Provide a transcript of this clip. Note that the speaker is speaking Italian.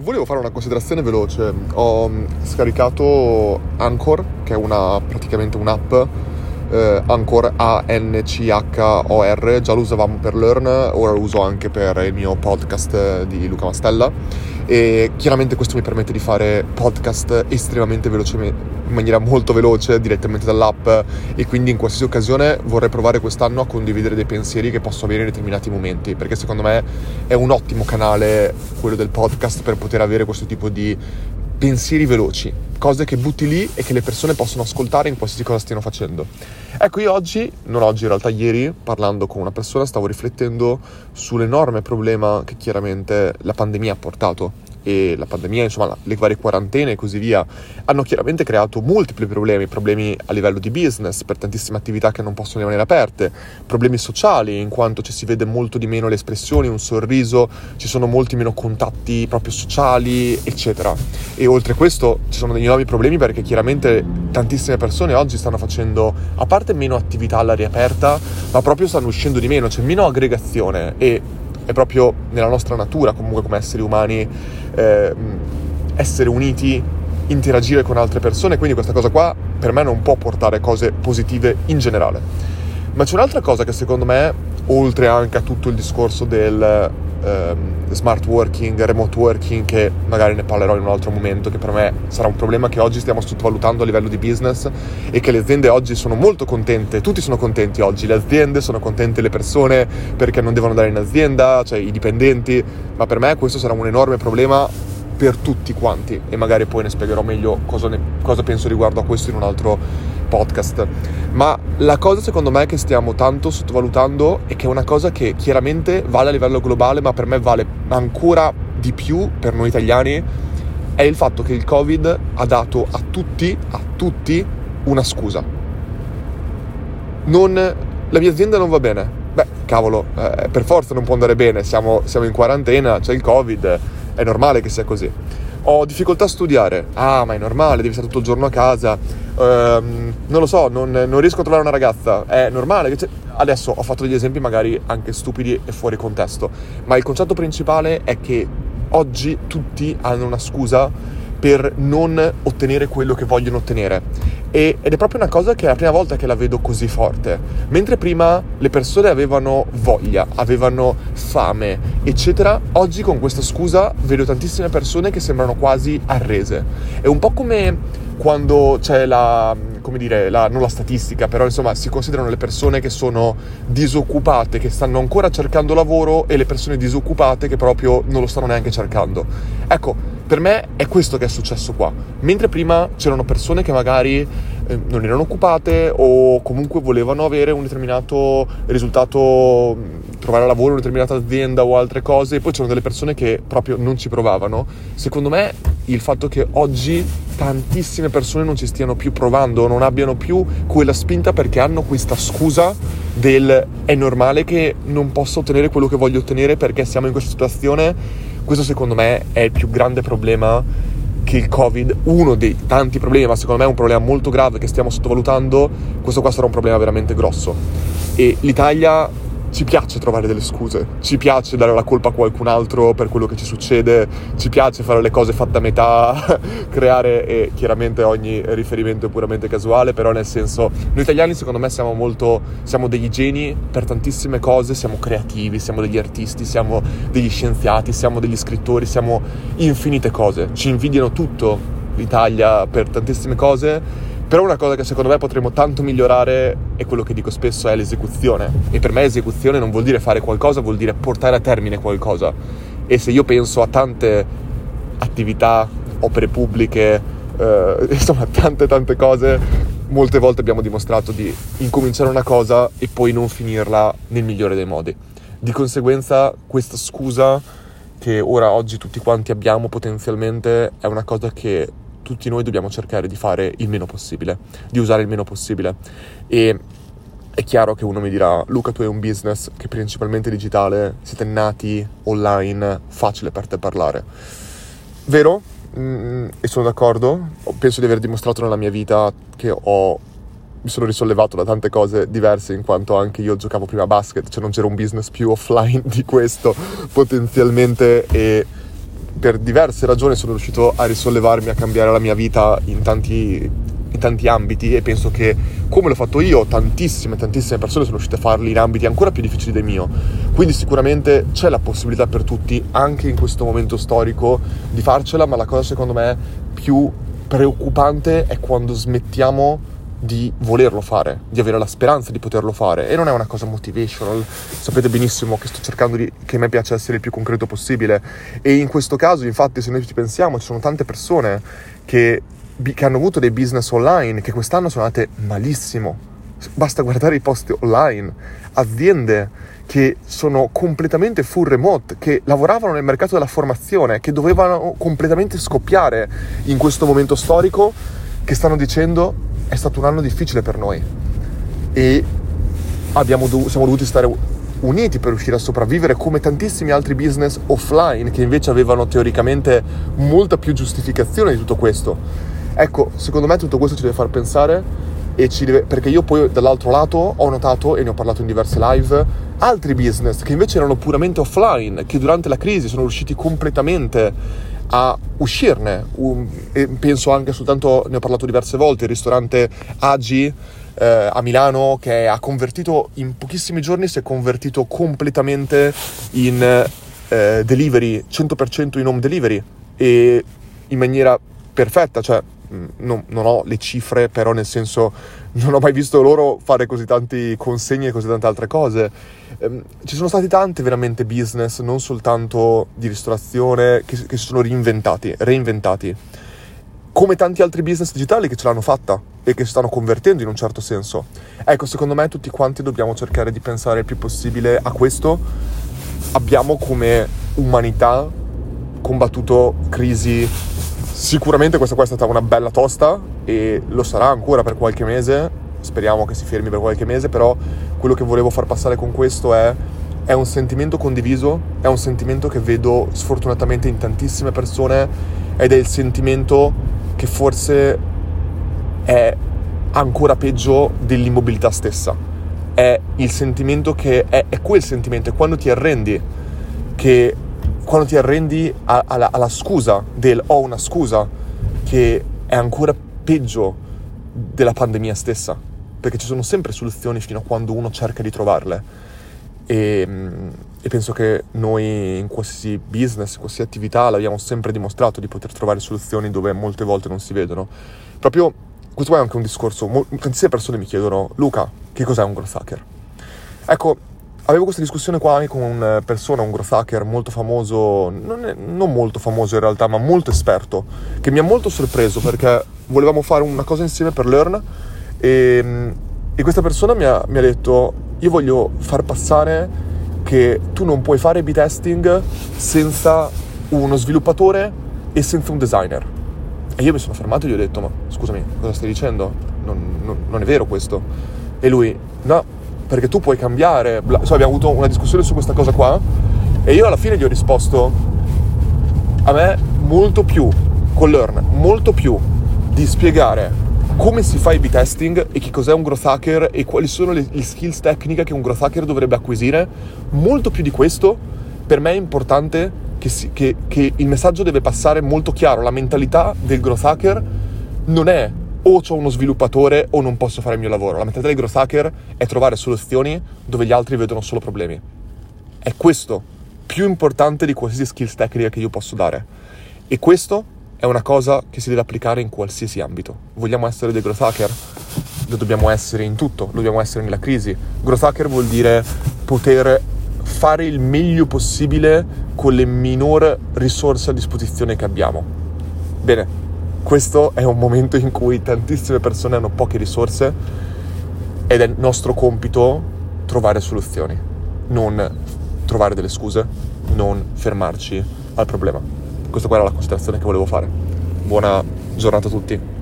volevo fare una considerazione veloce. Ho mm, scaricato Anchor, che è una, praticamente un'app, eh, Anchor A-N-C-H-O-R, già lo usavamo per Learn, ora lo uso anche per il mio podcast di Luca Mastella. E chiaramente questo mi permette di fare podcast estremamente velocemente in maniera molto veloce direttamente dall'app. E quindi in qualsiasi occasione vorrei provare quest'anno a condividere dei pensieri che posso avere in determinati momenti perché secondo me è un ottimo canale quello del podcast per poter avere questo tipo di pensieri veloci, cose che butti lì e che le persone possono ascoltare in qualsiasi cosa stiano facendo. Ecco, io oggi, non oggi, in realtà ieri, parlando con una persona, stavo riflettendo sull'enorme problema che chiaramente la pandemia ha portato e la pandemia, insomma, le varie quarantene e così via, hanno chiaramente creato multipli problemi, problemi a livello di business per tantissime attività che non possono rimanere aperte, problemi sociali in quanto ci si vede molto di meno le espressioni, un sorriso, ci sono molti meno contatti proprio sociali, eccetera. E oltre a questo ci sono dei nuovi problemi perché chiaramente tantissime persone oggi stanno facendo, a parte meno attività all'aria aperta, ma proprio stanno uscendo di meno, c'è meno aggregazione e è proprio nella nostra natura comunque come esseri umani eh, essere uniti, interagire con altre persone, quindi questa cosa qua per me non può portare cose positive in generale. Ma c'è un'altra cosa che secondo me, oltre anche a tutto il discorso del ehm, smart working, remote working, che magari ne parlerò in un altro momento, che per me sarà un problema che oggi stiamo sottovalutando a livello di business e che le aziende oggi sono molto contente, tutti sono contenti oggi, le aziende sono contente le persone perché non devono andare in azienda, cioè i dipendenti, ma per me questo sarà un enorme problema per tutti quanti e magari poi ne spiegherò meglio cosa, ne, cosa penso riguardo a questo in un altro podcast. Ma la cosa secondo me che stiamo tanto sottovalutando è che è una cosa che chiaramente vale a livello globale, ma per me vale ancora di più per noi italiani, è il fatto che il Covid ha dato a tutti, a tutti, una scusa. Non, la mia azienda non va bene. Beh, cavolo, eh, per forza non può andare bene, siamo, siamo in quarantena, c'è il Covid, è normale che sia così. Ho difficoltà a studiare, ah ma è normale, devi stare tutto il giorno a casa, ehm, non lo so, non, non, riesco a trovare una ragazza, è normale. Adesso ho fatto degli esempi magari anche stupidi e fuori contesto, ma il concetto principale è che oggi tutti hanno una scusa per non ottenere quello che vogliono ottenere. E, ed è proprio una cosa che è la prima volta che la vedo così forte. Mentre prima le persone avevano voglia, avevano fame, eccetera, oggi con questa scusa vedo tantissime persone che sembrano quasi arrese. È un po' come quando c'è la, come dire, la, non la statistica, però insomma si considerano le persone che sono disoccupate, che stanno ancora cercando lavoro e le persone disoccupate che proprio non lo stanno neanche cercando. Ecco, per me è questo che è successo qua. Mentre prima c'erano persone che magari eh, non erano occupate o comunque volevano avere un determinato risultato, trovare lavoro in una determinata azienda o altre cose, e poi c'erano delle persone che proprio non ci provavano. Secondo me il fatto che oggi tantissime persone non ci stiano più provando, non abbiano più quella spinta perché hanno questa scusa del è normale che non posso ottenere quello che voglio ottenere perché siamo in questa situazione questo secondo me è il più grande problema che il Covid, uno dei tanti problemi, ma secondo me è un problema molto grave che stiamo sottovalutando, questo qua sarà un problema veramente grosso. E l'Italia ci piace trovare delle scuse, ci piace dare la colpa a qualcun altro per quello che ci succede, ci piace fare le cose fatte a metà, creare e chiaramente ogni riferimento è puramente casuale, però nel senso noi italiani secondo me siamo molto siamo degli geni per tantissime cose, siamo creativi, siamo degli artisti, siamo degli scienziati, siamo degli scrittori, siamo infinite cose. Ci invidiano tutto l'Italia per tantissime cose però una cosa che secondo me potremmo tanto migliorare è quello che dico spesso è l'esecuzione. E per me esecuzione non vuol dire fare qualcosa, vuol dire portare a termine qualcosa. E se io penso a tante attività, opere pubbliche, eh, insomma tante tante cose, molte volte abbiamo dimostrato di incominciare una cosa e poi non finirla nel migliore dei modi. Di conseguenza questa scusa che ora oggi tutti quanti abbiamo potenzialmente è una cosa che tutti noi dobbiamo cercare di fare il meno possibile, di usare il meno possibile. E è chiaro che uno mi dirà, Luca, tu hai un business che è principalmente digitale, siete nati online, facile per te parlare. Vero? Mm, e sono d'accordo. Penso di aver dimostrato nella mia vita che ho mi sono risollevato da tante cose diverse in quanto anche io giocavo prima a basket, cioè non c'era un business più offline di questo potenzialmente e per diverse ragioni sono riuscito a risollevarmi, a cambiare la mia vita in tanti, in tanti ambiti e penso che come l'ho fatto io, tantissime, tantissime persone sono riuscite a farli in ambiti ancora più difficili del mio. Quindi sicuramente c'è la possibilità per tutti, anche in questo momento storico, di farcela, ma la cosa secondo me più preoccupante è quando smettiamo di volerlo fare, di avere la speranza di poterlo fare. E non è una cosa motivational, sapete benissimo che sto cercando di, che a me piace essere il più concreto possibile. E in questo caso infatti se noi ci pensiamo ci sono tante persone che, che hanno avuto dei business online che quest'anno sono andate malissimo, basta guardare i post online, aziende che sono completamente full remote, che lavoravano nel mercato della formazione, che dovevano completamente scoppiare in questo momento storico, che stanno dicendo è stato un anno difficile per noi e dov- siamo dovuti stare uniti per riuscire a sopravvivere come tantissimi altri business offline che invece avevano teoricamente molta più giustificazione di tutto questo. Ecco, secondo me tutto questo ci deve far pensare deve, perché io poi dall'altro lato ho notato, e ne ho parlato in diverse live, altri business che invece erano puramente offline, che durante la crisi sono riusciti completamente a uscirne. Um, penso anche soltanto, ne ho parlato diverse volte, il ristorante Agi eh, a Milano che ha convertito in pochissimi giorni, si è convertito completamente in eh, delivery, 100% in home delivery e in maniera perfetta, cioè non, non, ho le cifre, però nel senso non ho mai visto loro fare così tanti consegne e così tante altre cose. Ehm, ci sono stati tanti veramente business, non soltanto di ristorazione, che, che si sono reinventati, reinventati. Come tanti altri business digitali che ce l'hanno fatta e che si stanno convertendo in un certo senso. Ecco, secondo me tutti quanti dobbiamo cercare di pensare il più possibile a questo. Abbiamo come umanità combattuto crisi Sicuramente questa qua è stata una bella tosta e lo sarà ancora per qualche mese, speriamo che si fermi per qualche mese, però quello che volevo far passare con questo è, è un sentimento condiviso, è un sentimento che vedo sfortunatamente in tantissime persone ed è il sentimento che forse è ancora peggio dell'immobilità stessa. È il sentimento che è, è quel sentimento, è quando ti arrendi che quando ti arrendi alla, alla scusa del ho una scusa, che è ancora peggio della pandemia stessa, perché ci sono sempre soluzioni fino a quando uno cerca di trovarle. E, mm, e, penso che noi in qualsiasi business, in qualsiasi attività l'abbiamo sempre dimostrato di poter trovare soluzioni dove molte volte non si vedono. Proprio questo qua è anche un discorso, tantissime persone mi chiedono Luca, che cos'è un growth hacker? Ecco, avevo questa discussione qua con una persona, un growth hacker molto famoso, non, è, non, molto famoso in realtà, ma molto esperto, che mi ha molto sorpreso perché volevamo fare una cosa insieme per Learn e, e questa persona mi ha, mi ha detto io voglio far passare che tu non puoi fare B-testing senza uno sviluppatore e senza un designer. E io mi sono fermato e gli ho detto, ma scusami, cosa stai dicendo? Non, non, non è vero questo. E lui, no, perché tu puoi cambiare. So, abbiamo avuto una discussione su questa cosa qua e io alla fine gli ho risposto a me molto più con Learn, molto più di spiegare come si fa il B-testing e che cos'è un growth hacker e quali sono le, le skills tecniche che un growth hacker dovrebbe acquisire, molto più di questo per me è importante che, si, che, che il messaggio deve passare molto chiaro, la mentalità del growth hacker non è o ho uno sviluppatore o non posso fare il mio lavoro. La mentalità del growth hacker è trovare soluzioni dove gli altri vedono solo problemi. È questo più importante di qualsiasi skills tecnica che io posso dare. E questo è una cosa che si deve applicare in qualsiasi ambito. Vogliamo essere dei growth hacker? Lo dobbiamo essere in tutto, lo dobbiamo essere nella crisi. Growth hacker vuol dire poter fare il meglio possibile con le minori risorse a disposizione che abbiamo. Bene, questo è un momento in cui tantissime persone hanno poche risorse ed è nostro compito trovare soluzioni, non trovare delle scuse, non fermarci al problema. Questa qua era la considerazione che volevo fare. Buona giornata a tutti.